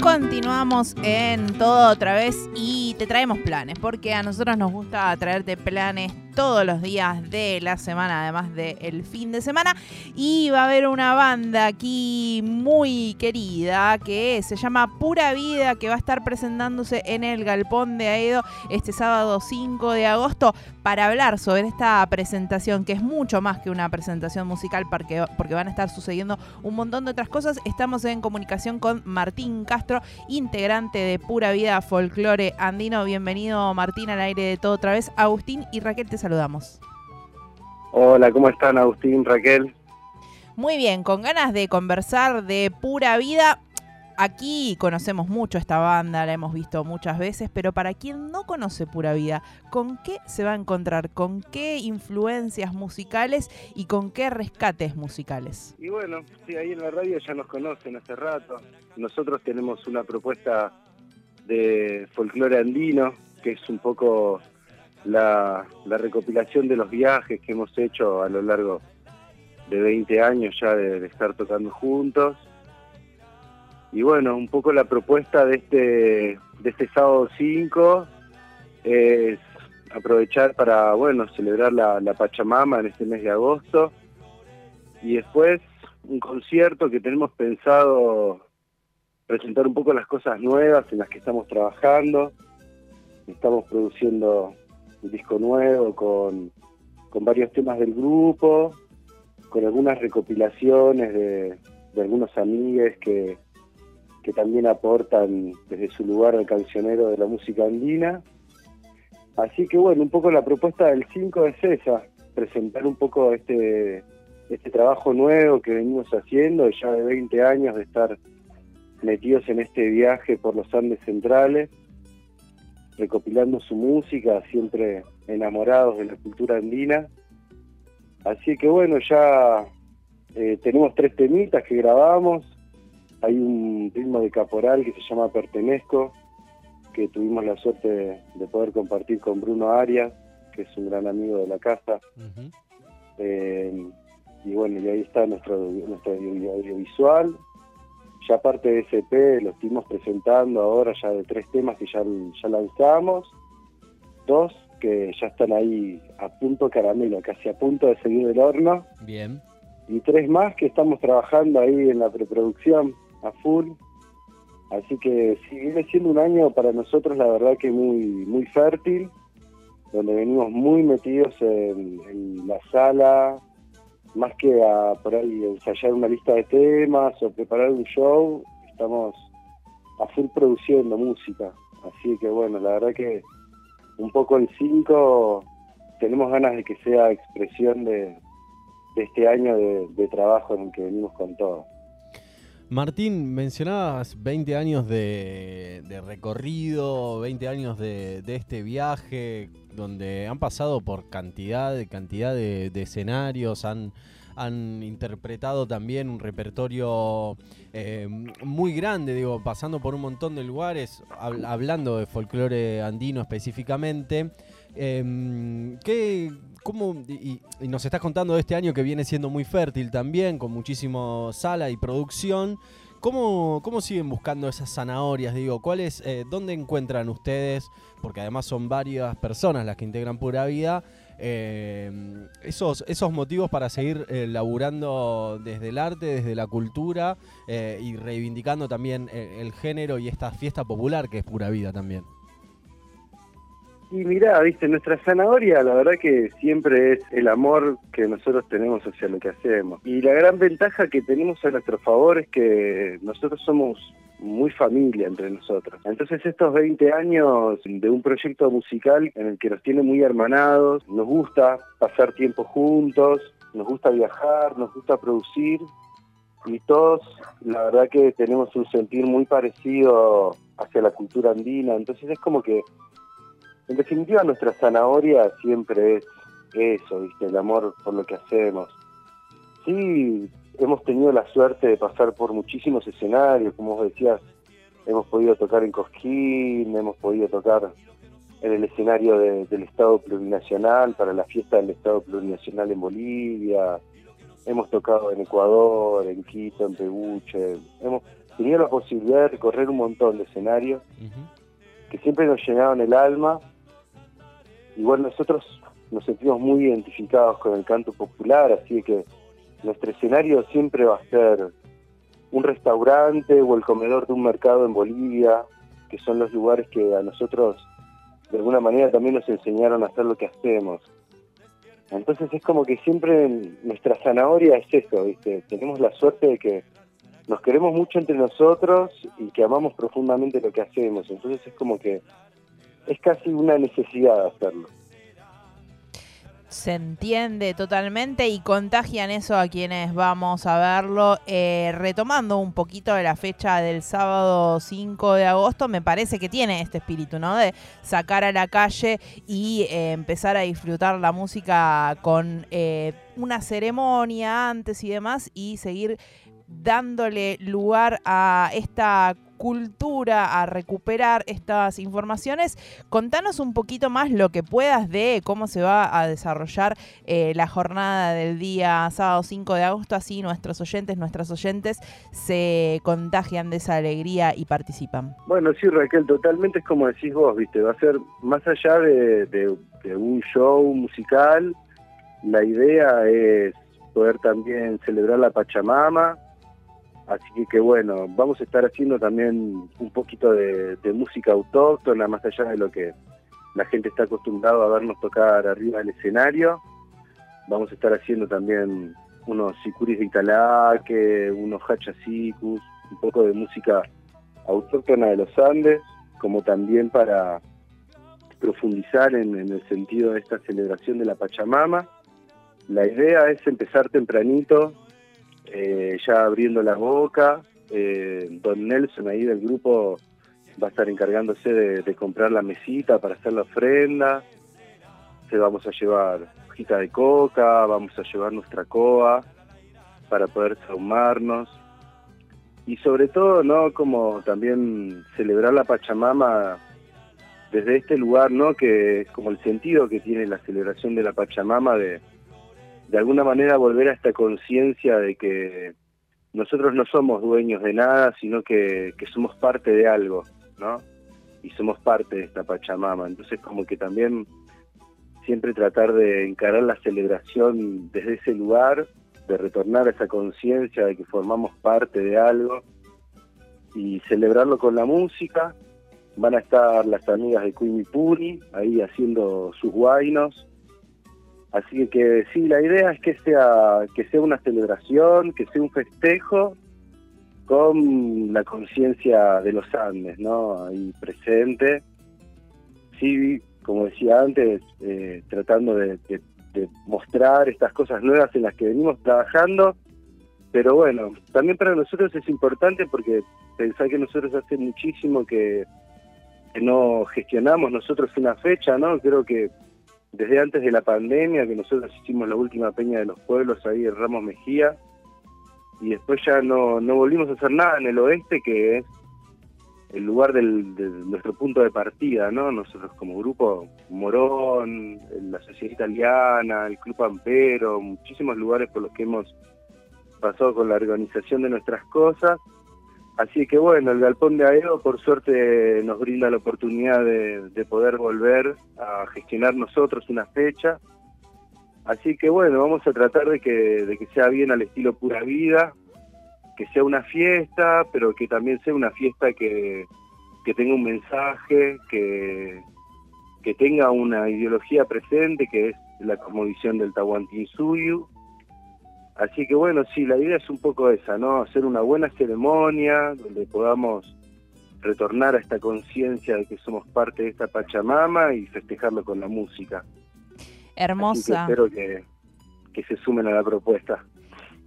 Continuamos en todo otra vez y te traemos planes, porque a nosotros nos gusta traerte planes todos los días de la semana, además del fin de semana. Y va a haber una banda aquí muy querida que se llama Pura Vida, que va a estar presentándose en el Galpón de Aedo este sábado 5 de agosto para hablar sobre esta presentación, que es mucho más que una presentación musical, porque, porque van a estar sucediendo un montón de otras cosas. Estamos en comunicación con Martín Castro, integrante de Pura Vida Folklore Andino. Bienvenido Martín al aire de todo otra vez. Agustín y Raquel te saludamos. Hola, ¿cómo están Agustín, Raquel? Muy bien, con ganas de conversar de pura vida. Aquí conocemos mucho esta banda, la hemos visto muchas veces, pero para quien no conoce Pura Vida, ¿con qué se va a encontrar? ¿Con qué influencias musicales y con qué rescates musicales? Y bueno, sí, ahí en la radio ya nos conocen hace rato. Nosotros tenemos una propuesta de folclore andino, que es un poco la, recopilación de los viajes que hemos hecho a lo largo de 20 años ya de, estar tocando juntos. Y bueno, un poco la propuesta de este, de este sábado 5 es aprovechar para, bueno, celebrar la, la Pachamama en este mes de agosto. Y después un concierto que tenemos pensado presentar un poco las cosas nuevas en las que estamos trabajando. Estamos produciendo un disco nuevo con, varios temas del grupo, con algunas recopilaciones de, algunos amigues que, que también aportan desde su lugar al cancionero de la música andina. Así que bueno, un poco la propuesta del 5 es esa, presentar un poco este, este trabajo nuevo que venimos haciendo, ya de 20 años de estar metidos en este viaje por los Andes centrales recopilando su música, siempre enamorados de la cultura andina. Así que bueno, ya eh, tenemos tres temitas que grabamos. Hay un ritmo de caporal que se llama Pertenezco, que tuvimos la suerte de, poder compartir con Bruno Arias, que es un gran amigo de la casa. Eh, y bueno, y ahí está nuestro, nuestro audiovisual ya parte de SP lo estuvimos presentando ahora ya de tres temas que ya, ya lanzamos, dos que ya están ahí a punto caramelo, casi a punto de seguir del horno. Bien. Y tres más que estamos trabajando ahí en la preproducción a full. Así que sí, viene siendo un año para nosotros la verdad que muy, muy fértil, donde venimos muy metidos en la sala, más que a por ahí ensayar una lista de temas o preparar un show, estamos a full produciendo música. Así que bueno, la verdad que un poco el 5 tenemos ganas de que sea expresión de, este año de, trabajo en el que venimos con todo. Martín, mencionabas 20 años de, recorrido, 20 años de, este viaje, donde han pasado por cantidad, cantidad de, escenarios, han, han interpretado también un repertorio eh, muy grande, digo, pasando por un montón de lugares, hablando de folclore andino específicamente. Eh, ¿qué, cómo, y, nos estás contando de este año que viene siendo muy fértil también, con muchísimo sala y producción. ¿Cómo, ¿Cómo, siguen buscando esas zanahorias? Digo, ¿cuál es, eh, ¿dónde encuentran ustedes, porque además son varias personas las que integran Pura Vida, eh, esos, esos motivos para seguir eh, laburando desde el arte, desde la cultura y reivindicando también el género y esta fiesta popular que es Pura Vida también? Y mirá, viste, nuestra zanahoria la verdad que siempre es el amor que nosotros tenemos hacia lo que hacemos. Y la gran ventaja que tenemos a nuestro favor es que nosotros somos muy familia entre nosotros. Entonces estos 20 años de un proyecto musical en el que nos tiene muy hermanados, nos gusta pasar tiempo juntos, nos gusta viajar, nos gusta producir y todos la verdad que tenemos un sentir muy parecido hacia la cultura andina, entonces es como que en definitiva, nuestra zanahoria siempre es eso, ¿viste? El amor por lo que hacemos. Sí, hemos tenido la suerte de pasar por muchísimos escenarios, como vos decías, hemos podido tocar en Cosquín, hemos podido tocar en el escenario del Estado Plurinacional, para la fiesta del Estado Plurinacional en Bolivia, hemos tocado en Ecuador, en Quito, en Peguche, hemos tenía la posibilidad de recorrer un montón de escenarios que siempre nos llenaban el alma. Igual nosotros nos sentimos muy identificados con el canto popular, así que nuestro escenario siempre va a ser un restaurante o el comedor de un mercado en Bolivia, que son los lugares que a nosotros de alguna manera también nos enseñaron a hacer lo que hacemos. Entonces es como que siempre nuestra zanahoria es eso, ¿viste? Tenemos la suerte de que nos queremos mucho entre nosotros y que amamos profundamente lo que hacemos. Entonces es como que es casi una necesidad hacerlo se entiende totalmente y contagian eso a quienes vamos a verlo. Eh, retomando un poquito de la fecha del sábado 5 de agosto, me parece que tiene este espíritu, ¿no? De sacar a la calle y eh, empezar a disfrutar la música con eh, una ceremonia antes y demás y seguir dándole lugar a esta cultura, a recuperar estas informaciones. Contanos un poquito más lo que puedas de cómo se va a desarrollar eh, la jornada del día sábado 5 de agosto, así nuestros oyentes, nuestras oyentes se contagian de esa alegría y participan. Bueno, sí, Raquel, totalmente es como decís vos, ¿viste? Va a ser más allá de un show musical, la idea es poder también celebrar la Pachamama, Así que, bueno, vamos a estar haciendo también un poquito de, música autóctona, más allá de lo que la gente está acostumbrado a vernos tocar arriba del escenario. Vamos a estar haciendo también unos sicuris de Italaque, unos hachasicus, un poco de música autóctona de los Andes, como también para profundizar en el sentido de esta celebración de la Pachamama. La idea es empezar tempranito, eh, ya abriendo la boca. Eh, don Nelson ahí del grupo va a estar encargándose de, comprar la mesita para hacer la ofrenda. Se vamos a llevar hojita de coca, vamos a llevar nuestra coa para poder saumarnos. Y sobre todo, ¿no? Como también celebrar la Pachamama desde este lugar, ¿no? Que como el sentido que tiene la celebración de la Pachamama de de alguna manera volver a esta conciencia de que nosotros no somos dueños de nada, sino que, somos parte de algo, ¿no? Y somos parte de esta Pachamama. Entonces como que también siempre tratar de encarar la celebración desde ese lugar, de retornar a esa conciencia de que formamos parte de algo y celebrarlo con la música. Van a estar las amigas de Puri ahí haciendo sus guainos Así que sí, la idea es que sea, que sea una celebración, que sea un festejo con la conciencia de los Andes, ¿no? Ahí presente. Sí, como decía antes, eh, tratando de, mostrar estas cosas nuevas en las que venimos trabajando, pero bueno, también para nosotros es importante porque pensar que nosotros hace muchísimo que, que no gestionamos nosotros una fecha, ¿no? Creo que desde antes de la pandemia, que nosotros hicimos la última peña de los pueblos ahí en Ramos Mejía, y después ya no, no volvimos a hacer nada en el oeste, que es el lugar del, de nuestro punto de partida, ¿no? Nosotros como grupo, Morón, la Sociedad Italiana, el Club Ampero, muchísimos lugares por los que hemos pasado con la organización de nuestras cosas, Así que bueno, el Galpón de Aedo por suerte nos brinda la oportunidad de, poder volver a gestionar nosotros una fecha. Así que bueno, vamos a tratar de que, de que sea bien al estilo pura vida, que sea una fiesta, pero que también sea una fiesta que, tenga un mensaje, que, que tenga una ideología presente, que es la cosmovisión del Tahuantinsuyu, Así que bueno, sí, la idea es un poco esa, ¿no? Hacer una buena ceremonia donde podamos retornar a esta conciencia de que somos parte de esta Pachamama y festejarlo con la música. Hermosa. espero que, que se sumen a la propuesta.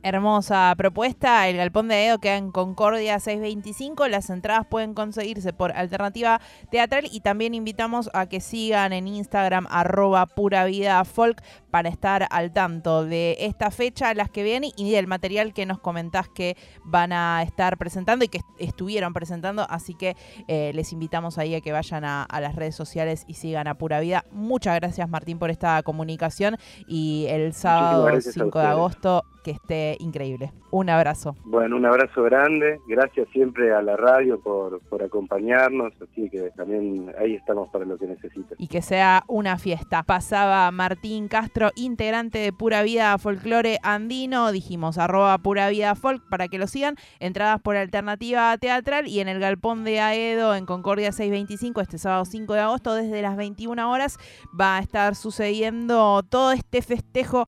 Hermosa propuesta. El Galpón de Edo queda en Concordia 625. Las entradas pueden conseguirse por Alternativa Teatral y también invitamos a que sigan en Instagram arroba pura vida folk para estar al tanto de esta fecha, las que vienen y del material que nos comentás que van a estar presentando y que estuvieron presentando. Así que eh, les invitamos ahí a que vayan a, a las redes sociales y sigan a Pura Vida. Muchas gracias Martín por esta comunicación y el sábado 5 de agosto que esté increíble. Un abrazo. Bueno, un abrazo grande. Gracias siempre a la radio por, por acompañarnos. Así que también ahí estamos para lo que necesiten. Y que sea una fiesta. Pasaba Martín Castro, integrante de Pura Vida Folklore Andino. Dijimos arroba Pura Vida Folk para que lo sigan. Entradas por alternativa teatral y en el Galpón de Aedo en Concordia 625 este sábado 5 de agosto desde las 21 horas va a estar sucediendo todo este festejo